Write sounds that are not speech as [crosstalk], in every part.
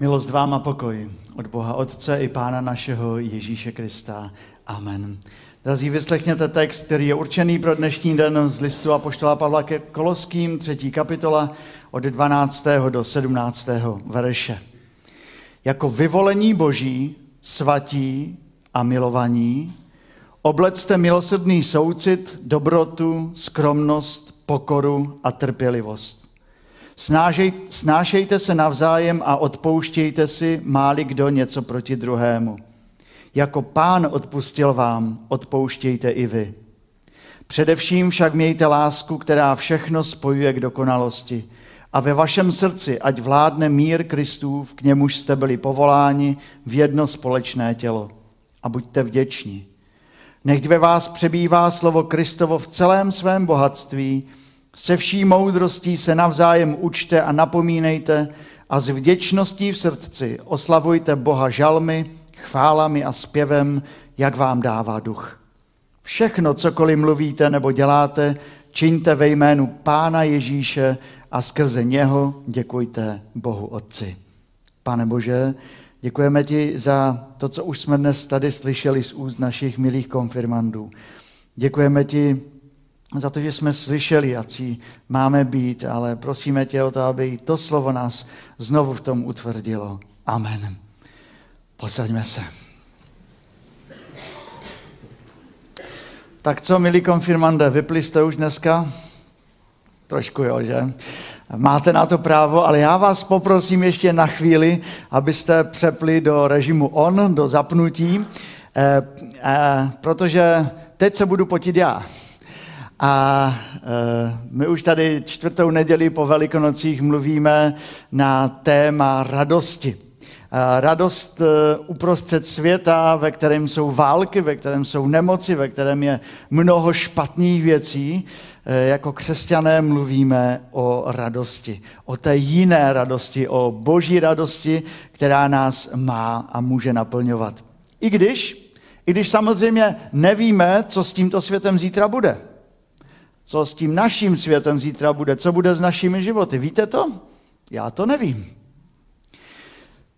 Milost vám a pokoj od Boha Otce i Pána našeho Ježíše Krista. Amen. Drazí, vyslechněte text, který je určený pro dnešní den z listu Apoštola Pavla ke Koloským, třetí kapitola, od 12. do 17. verše. Jako vyvolení boží, svatí a milovaní, oblecte milosrdný soucit, dobrotu, skromnost, pokoru a trpělivost Snážej, snášejte se navzájem a odpouštějte si, máli kdo něco proti druhému. Jako pán odpustil vám, odpouštějte i vy. Především však mějte lásku, která všechno spojuje k dokonalosti. A ve vašem srdci, ať vládne mír Kristův, k němuž jste byli povoláni v jedno společné tělo. A buďte vděční. Nechť ve vás přebývá slovo Kristovo v celém svém bohatství, se vší moudrostí se navzájem učte a napomínejte a s vděčností v srdci oslavujte Boha žalmy, chválami a zpěvem, jak vám dává duch. Všechno, cokoliv mluvíte nebo děláte, čiňte ve jménu Pána Ježíše a skrze něho děkujte Bohu Otci. Pane Bože, děkujeme ti za to, co už jsme dnes tady slyšeli z úst našich milých konfirmandů. Děkujeme ti za to, že jsme slyšeli, jaký máme být, ale prosíme tě o to, aby to slovo nás znovu v tom utvrdilo. Amen. Posaďme se. Tak co, milí konfirmande, vypli jste už dneska? Trošku jo, že? Máte na to právo, ale já vás poprosím ještě na chvíli, abyste přepli do režimu on, do zapnutí, eh, eh, protože teď se budu potit já. A e, my už tady čtvrtou neděli po Velikonocích mluvíme na téma radosti. Radost e, uprostřed světa, ve kterém jsou války, ve kterém jsou nemoci, ve kterém je mnoho špatných věcí, jako křesťané mluvíme o radosti. O té jiné radosti, o boží radosti, která nás má a může naplňovat. I když, i když samozřejmě nevíme, co s tímto světem zítra bude. Co s tím naším světem zítra bude? Co bude s našimi životy? Víte to? Já to nevím.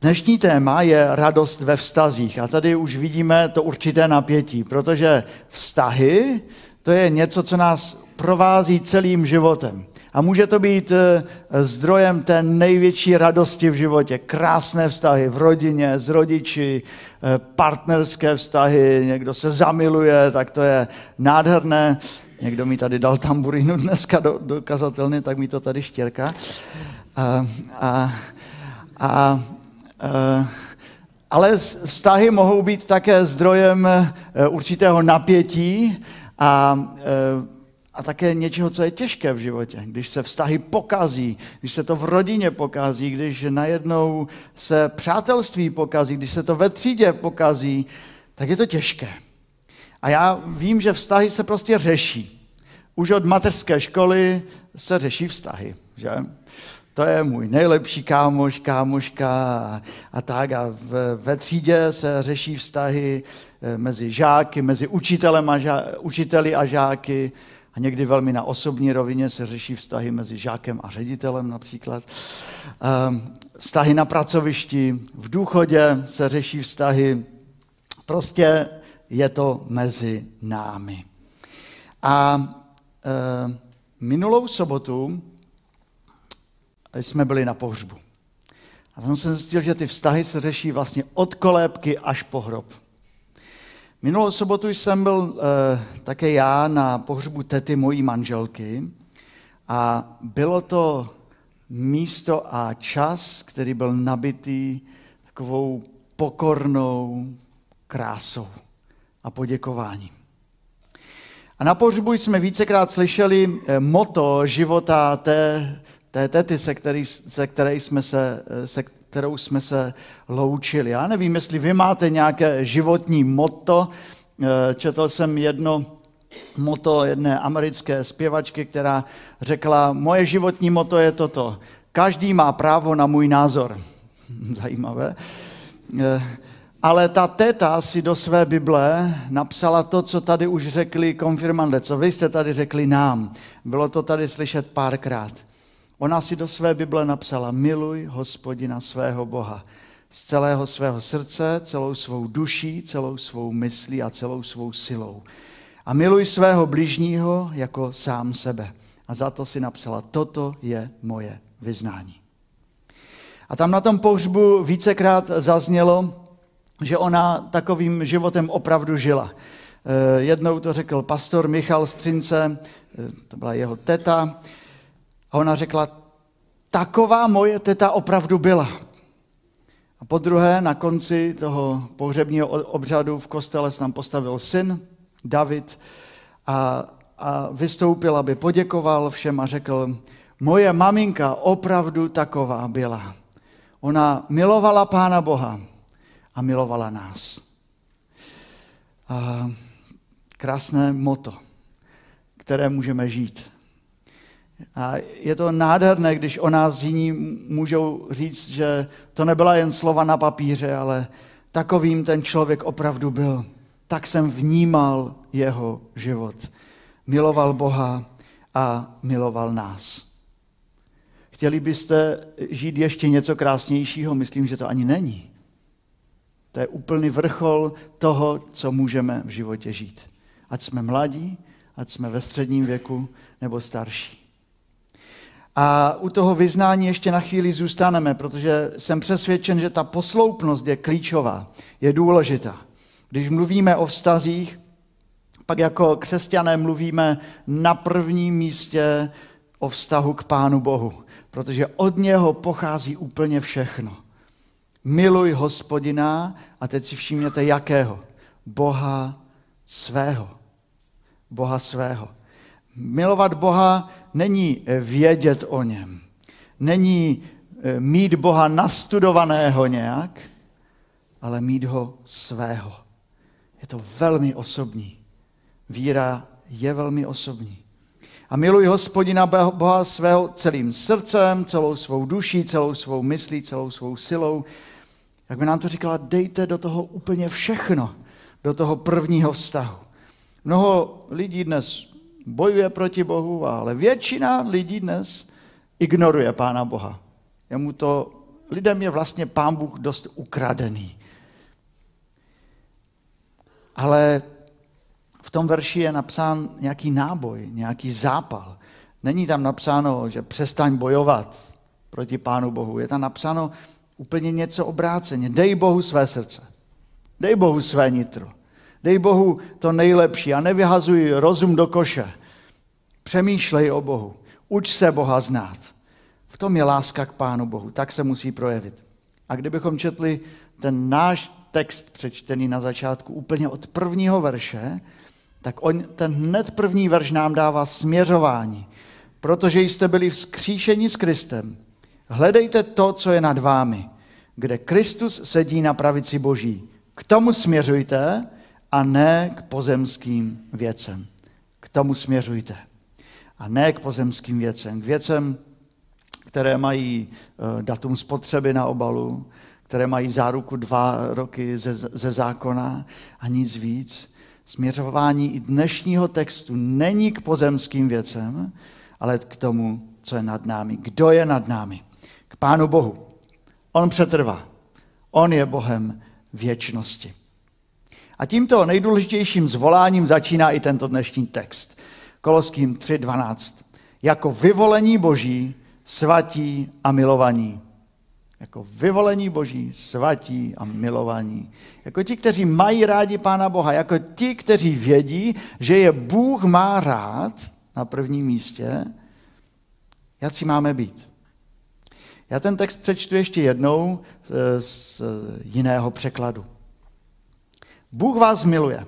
Dnešní téma je radost ve vztazích a tady už vidíme to určité napětí, protože vztahy to je něco, co nás provází celým životem. A může to být eh, zdrojem té největší radosti v životě. Krásné vztahy v rodině, s rodiči, eh, partnerské vztahy, někdo se zamiluje, tak to je nádherné. Někdo mi tady dal tamburínu dneska do, dokazatelně, tak mi to tady štěrká. A, a, a, a, ale vztahy mohou být také zdrojem e, určitého napětí a, e, a také něčeho, co je těžké v životě. Když se vztahy pokazí, když se to v rodině pokazí, když najednou se přátelství pokazí, když se to ve třídě pokazí, tak je to těžké. A já vím, že vztahy se prostě řeší. Už od mateřské školy se řeší vztahy, že? To je můj nejlepší kámoš, kámoška a, tak. A v, ve třídě se řeší vztahy eh, mezi žáky, mezi učitelem a žá, učiteli a žáky. A někdy velmi na osobní rovině se řeší vztahy mezi žákem a ředitelem například. Ehm, vztahy na pracovišti, v důchodě se řeší vztahy. Prostě je to mezi námi. A e, minulou sobotu jsme byli na pohřbu. A tam jsem zjistil, že ty vztahy se řeší vlastně od kolébky až po hrob. Minulou sobotu jsem byl e, také já na pohřbu tety mojí manželky a bylo to místo a čas, který byl nabitý takovou pokornou krásou a poděkování. A na pohřbu jsme vícekrát slyšeli eh, moto života té, té tety, se, který, se, které jsme se, eh, se kterou jsme se loučili. Já nevím, jestli vy máte nějaké životní moto. Eh, četl jsem jedno moto jedné americké zpěvačky, která řekla, moje životní moto je toto. Každý má právo na můj názor. [laughs] Zajímavé ale ta teta si do své Bible napsala to, co tady už řekli konfirmande, co vy jste tady řekli nám. Bylo to tady slyšet párkrát. Ona si do své Bible napsala, miluj hospodina svého Boha z celého svého srdce, celou svou duší, celou svou myslí a celou svou silou. A miluj svého bližního jako sám sebe. A za to si napsala, toto je moje vyznání. A tam na tom pohřbu vícekrát zaznělo, že ona takovým životem opravdu žila. Eh, jednou to řekl pastor Michal Střince, eh, to byla jeho teta, a ona řekla, taková moje teta opravdu byla. A po druhé, na konci toho pohřebního obřadu v kostele se tam postavil syn, David, a, a vystoupil, aby poděkoval všem a řekl, moje maminka opravdu taková byla. Ona milovala Pána Boha a milovala nás. A krásné moto, které můžeme žít. A je to nádherné, když o nás jiní můžou říct, že to nebyla jen slova na papíře, ale takovým ten člověk opravdu byl. Tak jsem vnímal jeho život. Miloval Boha a miloval nás. Chtěli byste žít ještě něco krásnějšího? Myslím, že to ani není. To je úplný vrchol toho, co můžeme v životě žít. Ať jsme mladí, ať jsme ve středním věku nebo starší. A u toho vyznání ještě na chvíli zůstaneme, protože jsem přesvědčen, že ta posloupnost je klíčová, je důležitá. Když mluvíme o vztazích, pak jako křesťané mluvíme na prvním místě o vztahu k Pánu Bohu, protože od něho pochází úplně všechno. Miluj hospodina a teď si všimněte jakého. Boha svého. Boha svého. Milovat Boha není vědět o něm. Není eh, mít Boha nastudovaného nějak, ale mít ho svého. Je to velmi osobní. Víra je velmi osobní. A miluj hospodina Boha svého celým srdcem, celou svou duší, celou svou myslí, celou svou silou. Jak by nám to říkala, dejte do toho úplně všechno, do toho prvního vztahu. Mnoho lidí dnes bojuje proti Bohu, ale většina lidí dnes ignoruje Pána Boha. Jemu to, lidem je vlastně Pán Bůh dost ukradený. Ale v tom verši je napsán nějaký náboj, nějaký zápal. Není tam napsáno, že přestaň bojovat proti Pánu Bohu. Je tam napsáno úplně něco obráceně. Dej Bohu své srdce. Dej Bohu své nitro. Dej Bohu to nejlepší a nevyhazuj rozum do koše. Přemýšlej o Bohu. Uč se Boha znát. V tom je láska k Pánu Bohu. Tak se musí projevit. A kdybychom četli ten náš text přečtený na začátku úplně od prvního verše, tak on, ten hned první verš nám dává směřování. Protože jste byli vzkříšeni s Kristem. Hledejte to, co je nad vámi, kde Kristus sedí na pravici Boží. K tomu směřujte a ne k pozemským věcem. K tomu směřujte. A ne k pozemským věcem. K věcem, které mají eh, datum spotřeby na obalu, které mají záruku dva roky ze, ze zákona a nic víc. Směřování i dnešního textu není k pozemským věcem, ale k tomu, co je nad námi. Kdo je nad námi? Pánu Bohu. On přetrvá. On je Bohem věčnosti. A tímto nejdůležitějším zvoláním začíná i tento dnešní text. Koloským 3.12. Jako vyvolení boží, svatí a milovaní. Jako vyvolení boží, svatí a milovaní. Jako ti, kteří mají rádi Pána Boha. Jako ti, kteří vědí, že je Bůh má rád na prvním místě. Jak si máme být? Já ten text přečtu ještě jednou z jiného překladu. Bůh vás miluje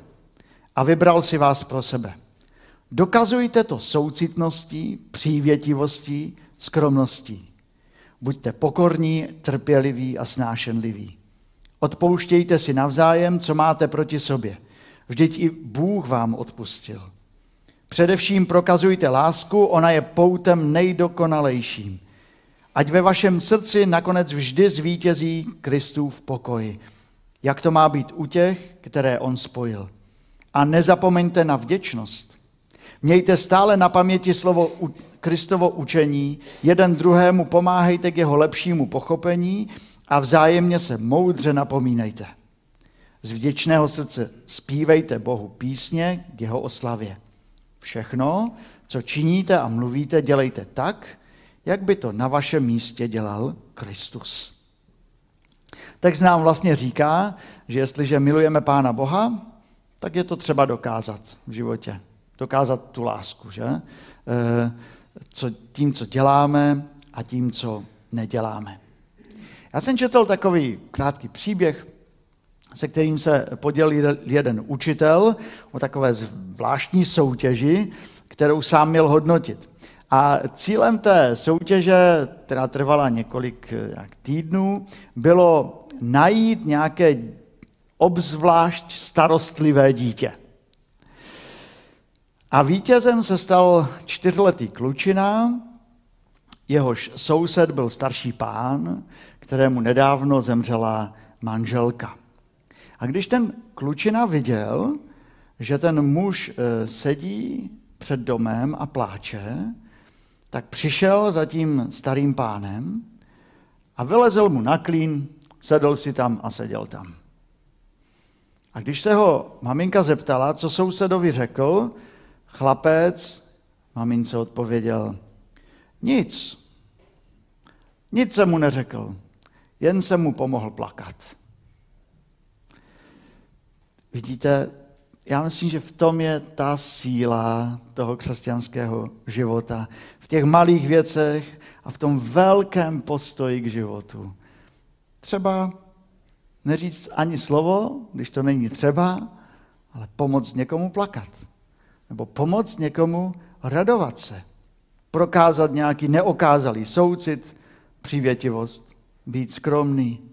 a vybral si vás pro sebe. Dokazujte to soucitností, přívětivostí, skromností. Buďte pokorní, trpěliví a snášenliví. Odpouštějte si navzájem, co máte proti sobě. Vždyť i Bůh vám odpustil. Především prokazujte lásku, ona je poutem nejdokonalejším. Ať ve vašem srdci nakonec vždy zvítězí Kristův pokoj. Jak to má být u těch, které on spojil. A nezapomeňte na vděčnost. Mějte stále na paměti slovo Kristovo učení, jeden druhému pomáhejte k jeho lepšímu pochopení a vzájemně se moudře napomínejte. Z vděčného srdce zpívejte Bohu písně k jeho oslavě. Všechno, co činíte a mluvíte, dělejte tak, jak by to na vašem místě dělal Kristus. Text nám vlastně říká, že jestliže milujeme Pána Boha, tak je to třeba dokázat v životě. Dokázat tu lásku, že? E, co, tím, co děláme a tím, co neděláme. Já jsem četl takový krátký příběh, se kterým se podělil jeden učitel o takové zvláštní soutěži, kterou sám měl hodnotit. A cílem té soutěže, která trvala několik jak týdnů, bylo najít nějaké obzvlášť starostlivé dítě. A vítězem se stal čtyřletý klučina, jehož soused byl starší pán, kterému nedávno zemřela manželka. A když ten klučina viděl, že ten muž e, sedí před domem a pláče, tak přišel za tím starým pánem a vylezl mu na klín, sedl si tam a seděl tam. A když se ho maminka zeptala, co sousedovi řekl, chlapec mamince odpověděl, nic. Nic jsem mu neřekl, jen jsem mu pomohl plakat. Vidíte, já myslím, že v tom je ta síla toho křesťanského života. V těch malých věcech a v tom velkém postoji k životu. Třeba neříct ani slovo, když to není třeba, ale pomoct někomu plakat. Nebo pomoct někomu radovat se. Prokázat nějaký neokázalý soucit, přívětivost, být skromný.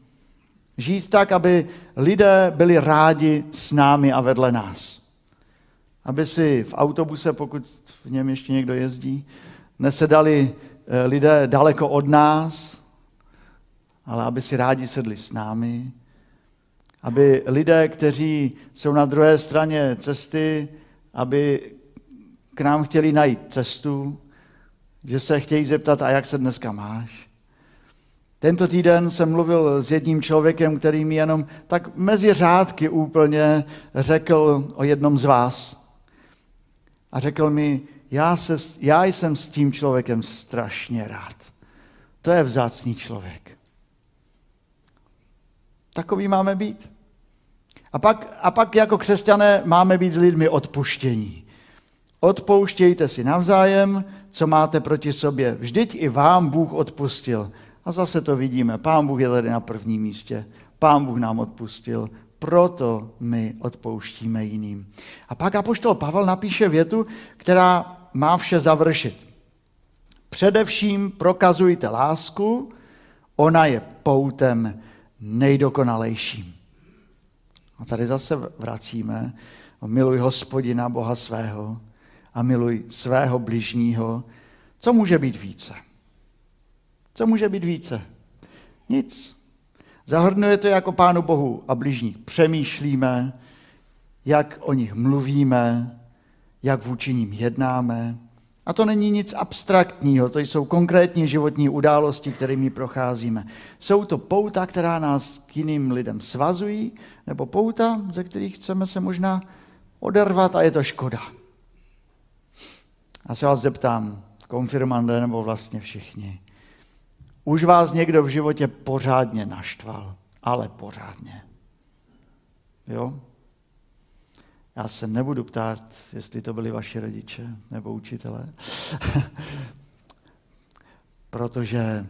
Žít tak, aby lidé byli rádi s námi a vedle nás. Aby si v autobuse, pokud v něm ještě někdo jezdí, nesedali eh, lidé daleko od nás, ale aby si rádi sedli s námi, aby lidé, kteří jsou na druhé straně cesty, aby k nám chtěli najít cestu, že se chtějí zeptat, a jak se dneska máš. Tento týden jsem mluvil s jedním člověkem, který mi jenom tak mezi řádky úplně řekl o jednom z vás. A řekl mi, já, se, já jsem s tím člověkem strašně rád. To je vzácný člověk. Takový máme být. A pak, a pak jako křesťané máme být lidmi odpuštění. Odpouštějte si navzájem, co máte proti sobě. Vždyť i vám Bůh odpustil. A zase to vidíme. Pán Bůh je tady na prvním místě. Pán Bůh nám odpustil. Proto my odpouštíme jiným. A pak apoštol Pavel napíše větu, která má vše završit. Především prokazujte lásku, ona je poutem nejdokonalejším. A tady zase vracíme, miluj hospodina Boha svého a miluj svého bližního. Co může být více? Co může být více? Nic. Zahrnuje to jako Pánu Bohu a bližních přemýšlíme, jak o nich mluvíme, jak vůči ním jednáme, a to není nic abstraktního, to jsou konkrétní životní události, kterými procházíme. Jsou to pouta, která nás k jiným lidem svazují, nebo pouta, ze kterých chceme se možná odervat a je to škoda. A se vás zeptám, konfirmande nebo vlastně všichni. Už vás někdo v životě pořádně naštval, ale pořádně. Jo? Já se nebudu ptát, jestli to byli vaši rodiče nebo učitelé, [laughs] protože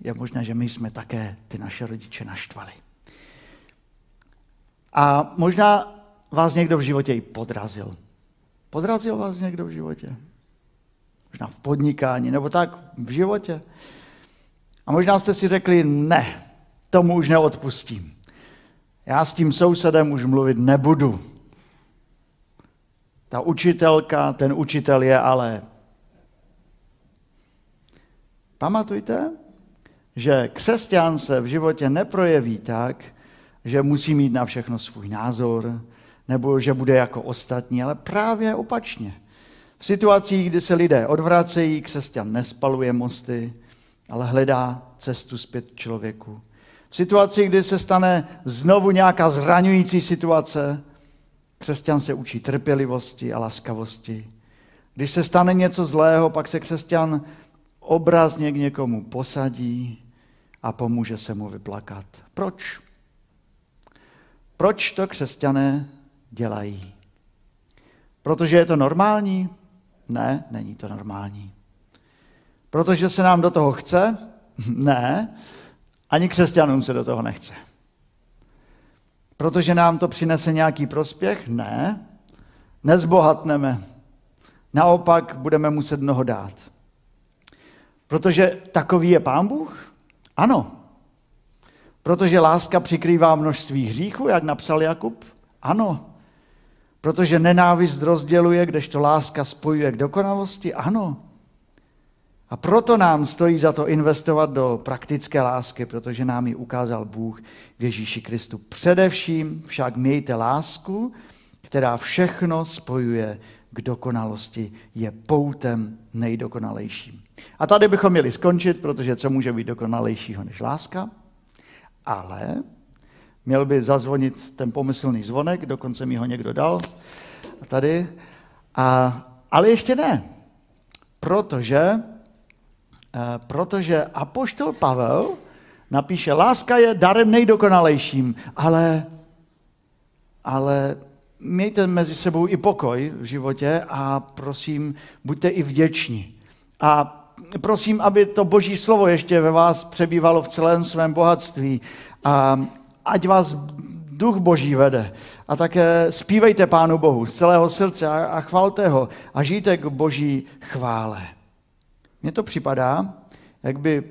je možné, že my jsme také ty naše rodiče naštvali. A možná vás někdo v životě i podrazil. Podrazil vás někdo v životě? Možná v podnikání, nebo tak v životě. A možná jste si řekli, ne, tomu už neodpustím. Já s tím sousedem už mluvit nebudu ta učitelka, ten učitel je ale. Pamatujte, že křesťan se v životě neprojeví tak, že musí mít na všechno svůj názor, nebo že bude jako ostatní, ale právě opačně. V situacích, kdy se lidé odvracejí, křesťan nespaluje mosty, ale hledá cestu zpět člověku. V situaci, kdy se stane znovu nějaká zraňující situace, křesťan se učí trpělivosti a laskavosti. Když se stane něco zlého, pak se křesťan obrazně k někomu posadí a pomůže se mu vyplakat. Proč? Proč to křesťané dělají? Protože je to normální? Ne, není to normální. Protože se nám do toho chce? [laughs] Ne, ani křesťanům se do toho nechce. Protože nám to přinese nějaký prospěch? Ne, nezbohatneme. Naopak budeme muset mnoho dát. Protože takový je Pán Bůh? Ano. Protože láska přikrývá množství hříchů, jak napsal Jakub? Ano. Protože nenávist rozděluje, kdežto láska spojuje k dokonalosti? Ano. A proto nám stojí za to investovat do praktické lásky, protože nám ji ukázal Bůh v Ježíši Kristu. Především však mějte lásku, která všechno spojuje k dokonalosti, je poutem nejdokonalejším. A tady bychom měli skončit, protože co může být dokonalejšího než láska? Ale měl by zazvonit ten pomyslný zvonek, dokonce mi ho někdo dal tady. A, ale ještě ne, protože, protože apoštol Pavel napíše, láska je darem nejdokonalejším, ale, ale mějte mezi sebou i pokoj v životě a prosím, buďte i vděční. A prosím, aby to boží slovo ještě ve vás přebývalo v celém svém bohatství. A ať vás duch boží vede. A také zpívejte Pánu Bohu z celého srdce a, a chvalte ho a žijte k boží chvále. Mně to připadá, jak by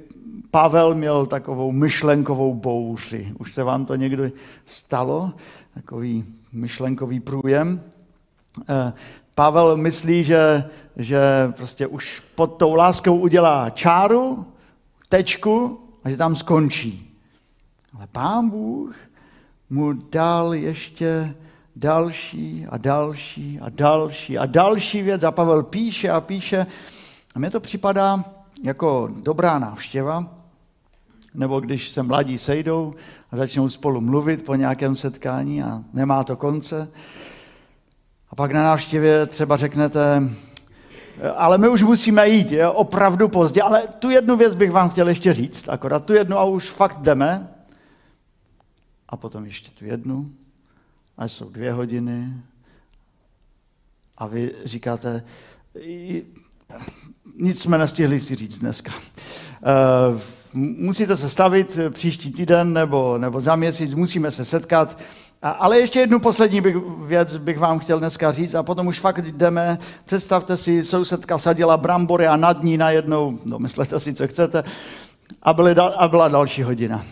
Pavel měl takovou myšlenkovou bouři. Už se vám to někdy stalo? Takový myšlenkový průjem. Eh, Pavel myslí, že, že prostě už pod tou láskou udělá čáru, tečku a že tam skončí. Ale pán Bůh mu dal ještě další a další a další a další věc a Pavel píše a píše. A mně to připadá jako dobrá návštěva, nebo když se mladí sejdou a začnou spolu mluvit po nějakém setkání a nemá to konce. A pak na návštěvě třeba řeknete, ale my už musíme jít, je opravdu pozdě, ale tu jednu věc bych vám chtěl ještě říct, akorát tu jednu a už fakt jdeme. A potom ještě tu jednu, a jsou dvě hodiny a vy říkáte, nic jsme nestihli si říct dneska. Uh, musíte se stavit příští týden nebo, nebo za měsíc, musíme se setkat. Ale ještě jednu poslední bych, věc bych vám chtěl dneska říct a potom už fakt jdeme. Představte si, sousedka sadila brambory a nad ní najednou, no myslete si, co chcete, a, byly, a byla další hodina.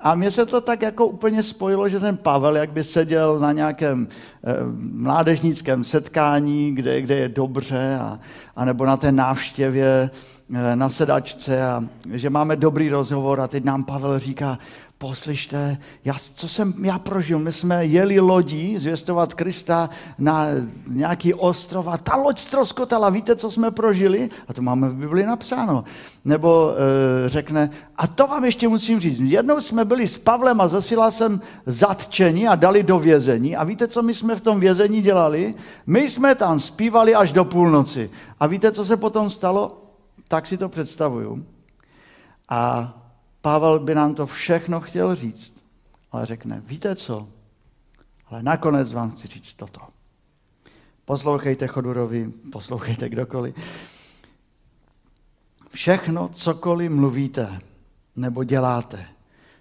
A mně se to tak jako úplně spojilo, že ten Pavel, jak by seděl na nějakém e, mládežnickém setkání, kde, kde je dobře, a, a nebo na té návštěvě e, na sedačce, a že máme dobrý rozhovor a teď nám Pavel říká, poslyšte, já, co jsem já prožil, my jsme jeli lodí zvěstovat Krista na nějaký ostrov a ta loď ztroskotala, víte, co jsme prožili? A to máme v Biblii napsáno. Nebo e, řekne, a to vám ještě musím říct, jednou jsme byli s Pavlem a zasila jsem zatčení a dali do vězení a víte, co my jsme v tom vězení dělali? My jsme tam zpívali až do půlnoci. A víte, co se potom stalo? Tak si to představuju. A Pavel by nám to všechno chtěl říct, ale řekne, víte co, ale nakonec vám chci říct toto. Poslouchejte Chodurovi, poslouchejte kdokoliv. Všechno, cokoliv mluvíte nebo děláte,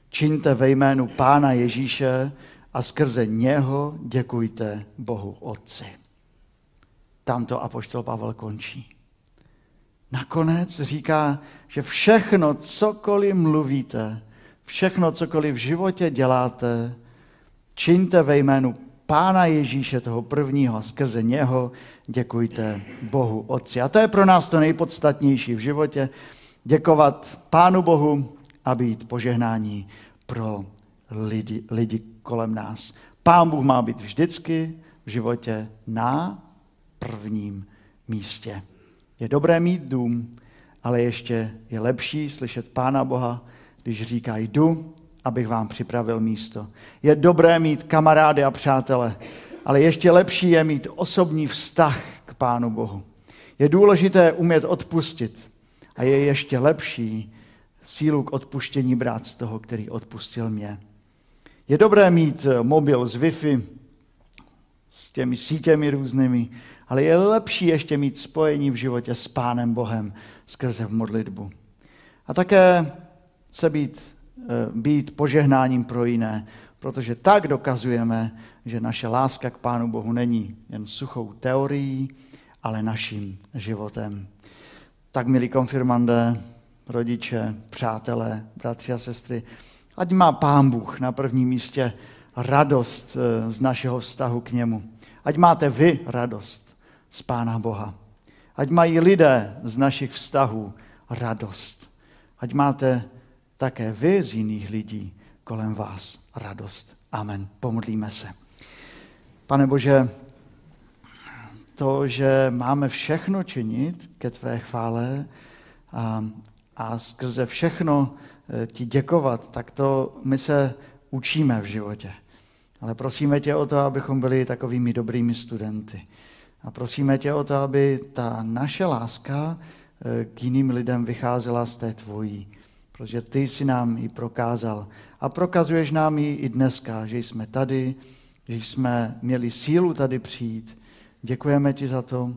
čiňte ve jménu Pána Ježíše a skrze něho děkujte Bohu Otci. Tam to apoštol Pavel končí. Nakonec říká, že všechno, cokoliv mluvíte, všechno, cokoliv v životě děláte, čiňte ve jménu Pána Ježíše, toho prvního, a skrze něho děkujte Bohu Otci. A to je pro nás to nejpodstatnější v životě, děkovat Pánu Bohu a být požehnání pro lidi, lidi kolem nás. Pán Bůh má být vždycky v životě na prvním místě. Je dobré mít dům, ale ještě je lepší slyšet Pána Boha, když říká, jdu, abych vám připravil místo. Je dobré mít kamarády a přátele, ale ještě lepší je mít osobní vztah k Pánu Bohu. Je důležité umět odpustit a je ještě lepší sílu k odpuštění brát z toho, který odpustil mě. Je dobré mít mobil s Wi-Fi, s těmi sítěmi různými, ale je lepší ještě mít spojení v životě s Pánem Bohem skrze v modlitbu. A také se být, eh, být požehnáním pro jiné, protože tak dokazujeme, že naše láska k Pánu Bohu není jen suchou teorií, ale naším životem. Tak, milí konfirmandé, rodiče, přátelé, bratři a sestry, ať má Pán Bůh na prvním místě radost eh, z našeho vztahu k němu. Ať máte vy radost z Pána Boha. Ať mají lidé z našich vztahů radost. Ať máte také vy z jiných lidí kolem vás radost. Amen. Pomodlíme se. Pane Bože, to, že máme všechno činit ke tvé chvále a, a skrze všechno eh, ti děkovat, tak to my se učíme v životě. Ale prosíme tě o to, abychom byli takovými dobrými studenty. A prosíme tě o to, aby ta naše láska eh, k jiným lidem vycházela z té tvojí. Protože ty jsi nám ji prokázal. A prokazuješ nám ji i dneska, že jsme tady, že jsme měli sílu tady přijít. Děkujeme ti za to,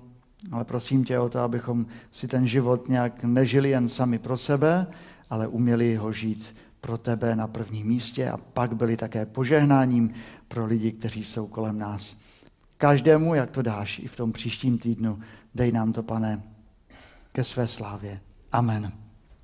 ale prosím tě o to, abychom si ten život nějak nežili jen sami pro sebe, ale uměli ho žít pro tebe na prvním místě a pak byli také požehnáním pro lidi, kteří jsou kolem nás. Každému, jak to dáš i v tom příštím týdnu, dej nám to, pane, ke své slávě. Amen.